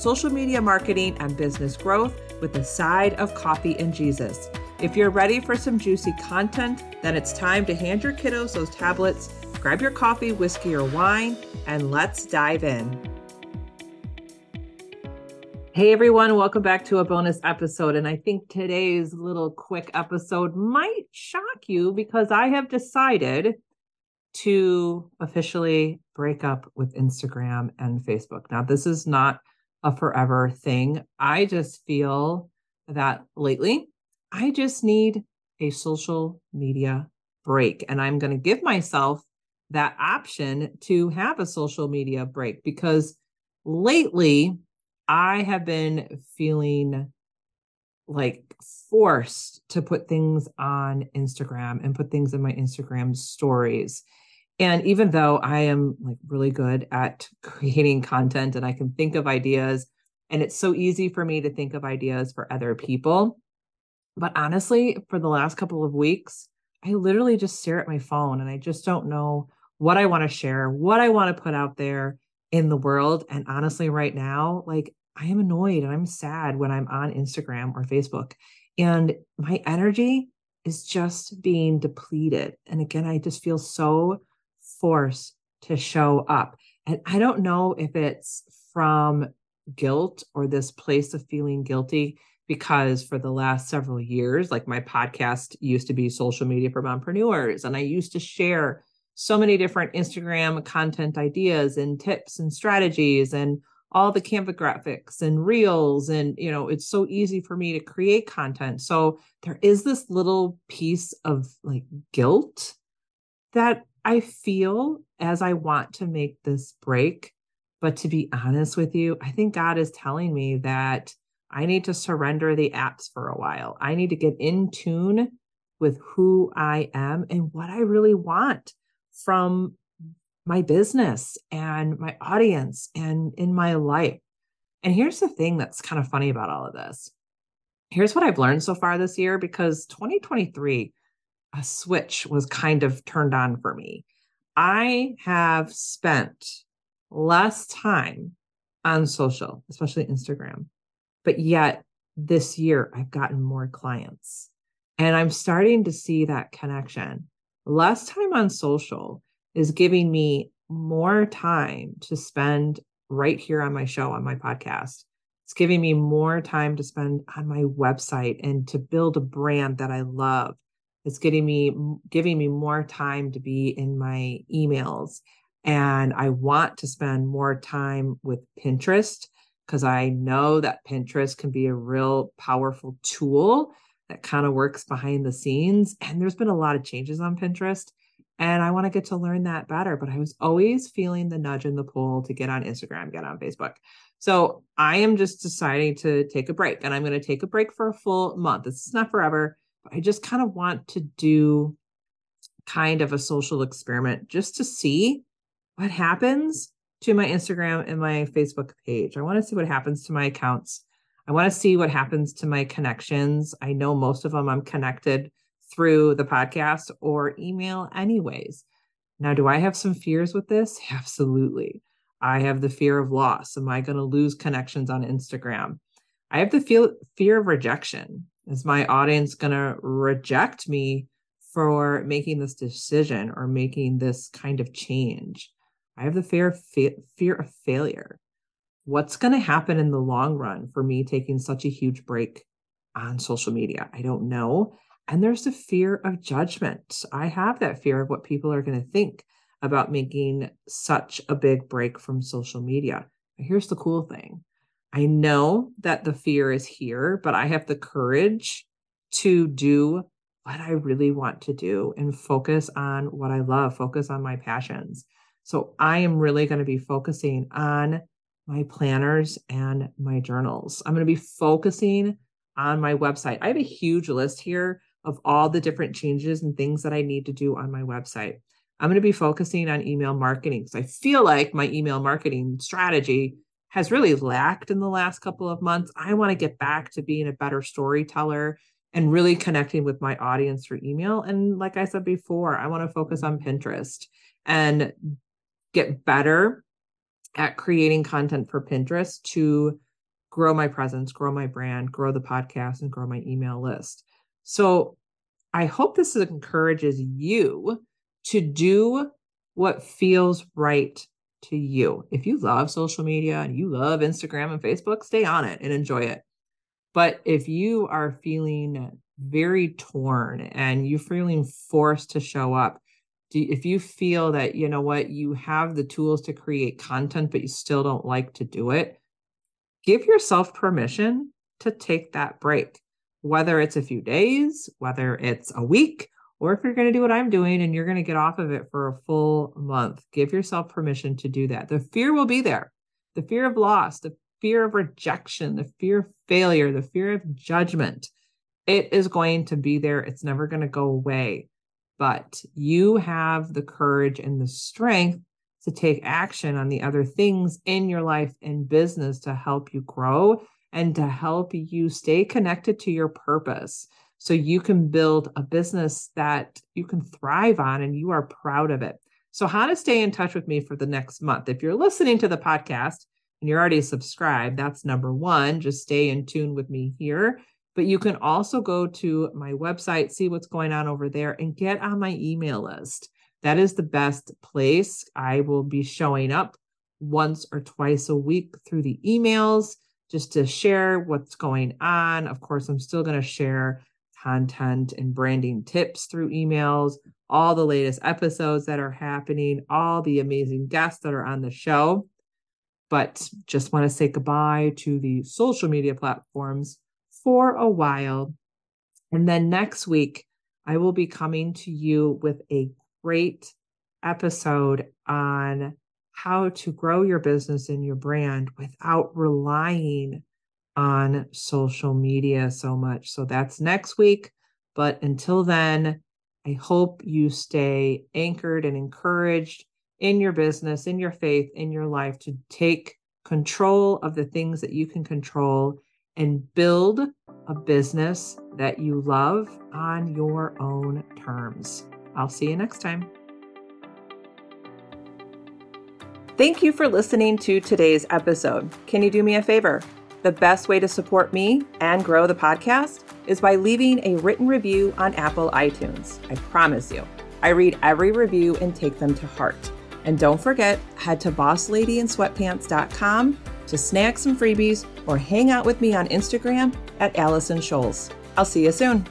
social media marketing, and business growth with a side of coffee and Jesus. If you're ready for some juicy content, then it's time to hand your kiddos those tablets, grab your coffee, whiskey, or wine, and let's dive in. Hey everyone, welcome back to a bonus episode. And I think today's little quick episode might shock you because I have decided to officially break up with Instagram and Facebook. Now, this is not a forever thing. I just feel that lately, I just need a social media break. And I'm going to give myself that option to have a social media break because lately I have been feeling like forced to put things on Instagram and put things in my Instagram stories. And even though I am like really good at creating content and I can think of ideas, and it's so easy for me to think of ideas for other people. But honestly, for the last couple of weeks, I literally just stare at my phone and I just don't know what I want to share, what I want to put out there in the world. And honestly, right now, like I am annoyed and I'm sad when I'm on Instagram or Facebook. And my energy is just being depleted. And again, I just feel so force to show up. And I don't know if it's from guilt or this place of feeling guilty because for the last several years, like my podcast used to be social media for mompreneurs, and I used to share so many different Instagram content ideas and tips and strategies and all the Canva graphics and reels. And, you know, it's so easy for me to create content. So there is this little piece of like guilt that I feel as I want to make this break. But to be honest with you, I think God is telling me that I need to surrender the apps for a while. I need to get in tune with who I am and what I really want from my business and my audience and in my life. And here's the thing that's kind of funny about all of this. Here's what I've learned so far this year because 2023 a switch was kind of turned on for me. I have spent less time on social, especially Instagram, but yet this year I've gotten more clients and I'm starting to see that connection. Less time on social is giving me more time to spend right here on my show, on my podcast. It's giving me more time to spend on my website and to build a brand that I love it's getting me giving me more time to be in my emails and i want to spend more time with pinterest because i know that pinterest can be a real powerful tool that kind of works behind the scenes and there's been a lot of changes on pinterest and i want to get to learn that better but i was always feeling the nudge in the pull to get on instagram get on facebook. So i am just deciding to take a break and i'm going to take a break for a full month. This is not forever I just kind of want to do kind of a social experiment just to see what happens to my Instagram and my Facebook page. I want to see what happens to my accounts. I want to see what happens to my connections. I know most of them I'm connected through the podcast or email, anyways. Now, do I have some fears with this? Absolutely. I have the fear of loss. Am I going to lose connections on Instagram? I have the feel, fear of rejection. Is my audience going to reject me for making this decision or making this kind of change? I have the fear of fa- fear of failure. What's going to happen in the long run for me taking such a huge break on social media? I don't know. And there's the fear of judgment. I have that fear of what people are going to think about making such a big break from social media. Here's the cool thing I know that the fear is here, but I have the courage to do what I really want to do and focus on what I love, focus on my passions. So I am really going to be focusing on my planners and my journals. I'm going to be focusing on my website. I have a huge list here of all the different changes and things that I need to do on my website. I'm going to be focusing on email marketing because I feel like my email marketing strategy has really lacked in the last couple of months. I want to get back to being a better storyteller and really connecting with my audience through email. And like I said before, I want to focus on Pinterest and get better at creating content for Pinterest to grow my presence, grow my brand, grow the podcast, and grow my email list. So I hope this encourages you to do what feels right to you. If you love social media and you love Instagram and Facebook, stay on it and enjoy it. But if you are feeling very torn and you're feeling forced to show up, do, if you feel that, you know what, you have the tools to create content, but you still don't like to do it, give yourself permission to take that break, whether it's a few days, whether it's a week, or if you're going to do what I'm doing and you're going to get off of it for a full month, give yourself permission to do that. The fear will be there. The fear of loss, the fear of rejection, the fear of failure, the fear of judgment. It is going to be there. It's never going to go away. But you have the courage and the strength to take action on the other things in your life and business to help you grow and to help you stay connected to your purpose so you can build a business that you can thrive on and you are proud of it. So, how to stay in touch with me for the next month? If you're listening to the podcast and you're already subscribed, that's number one. Just stay in tune with me here. But you can also go to my website, see what's going on over there, and get on my email list. That is the best place. I will be showing up once or twice a week through the emails just to share what's going on. Of course, I'm still going to share content and branding tips through emails, all the latest episodes that are happening, all the amazing guests that are on the show. But just want to say goodbye to the social media platforms for a while. And then next week, I will be coming to you with a great episode on how to grow your business and your brand without relying on social media so much. So that's next week. But until then, I hope you stay anchored and encouraged in your business, in your faith, in your life to take control of the things that you can control and build a business that you love on your own terms. I'll see you next time. Thank you for listening to today's episode. Can you do me a favor? The best way to support me and grow the podcast is by leaving a written review on Apple iTunes. I promise you, I read every review and take them to heart. And don't forget, head to bossladyinsweatpants.com to snag some freebies or hang out with me on Instagram at Allison Scholes. I'll see you soon.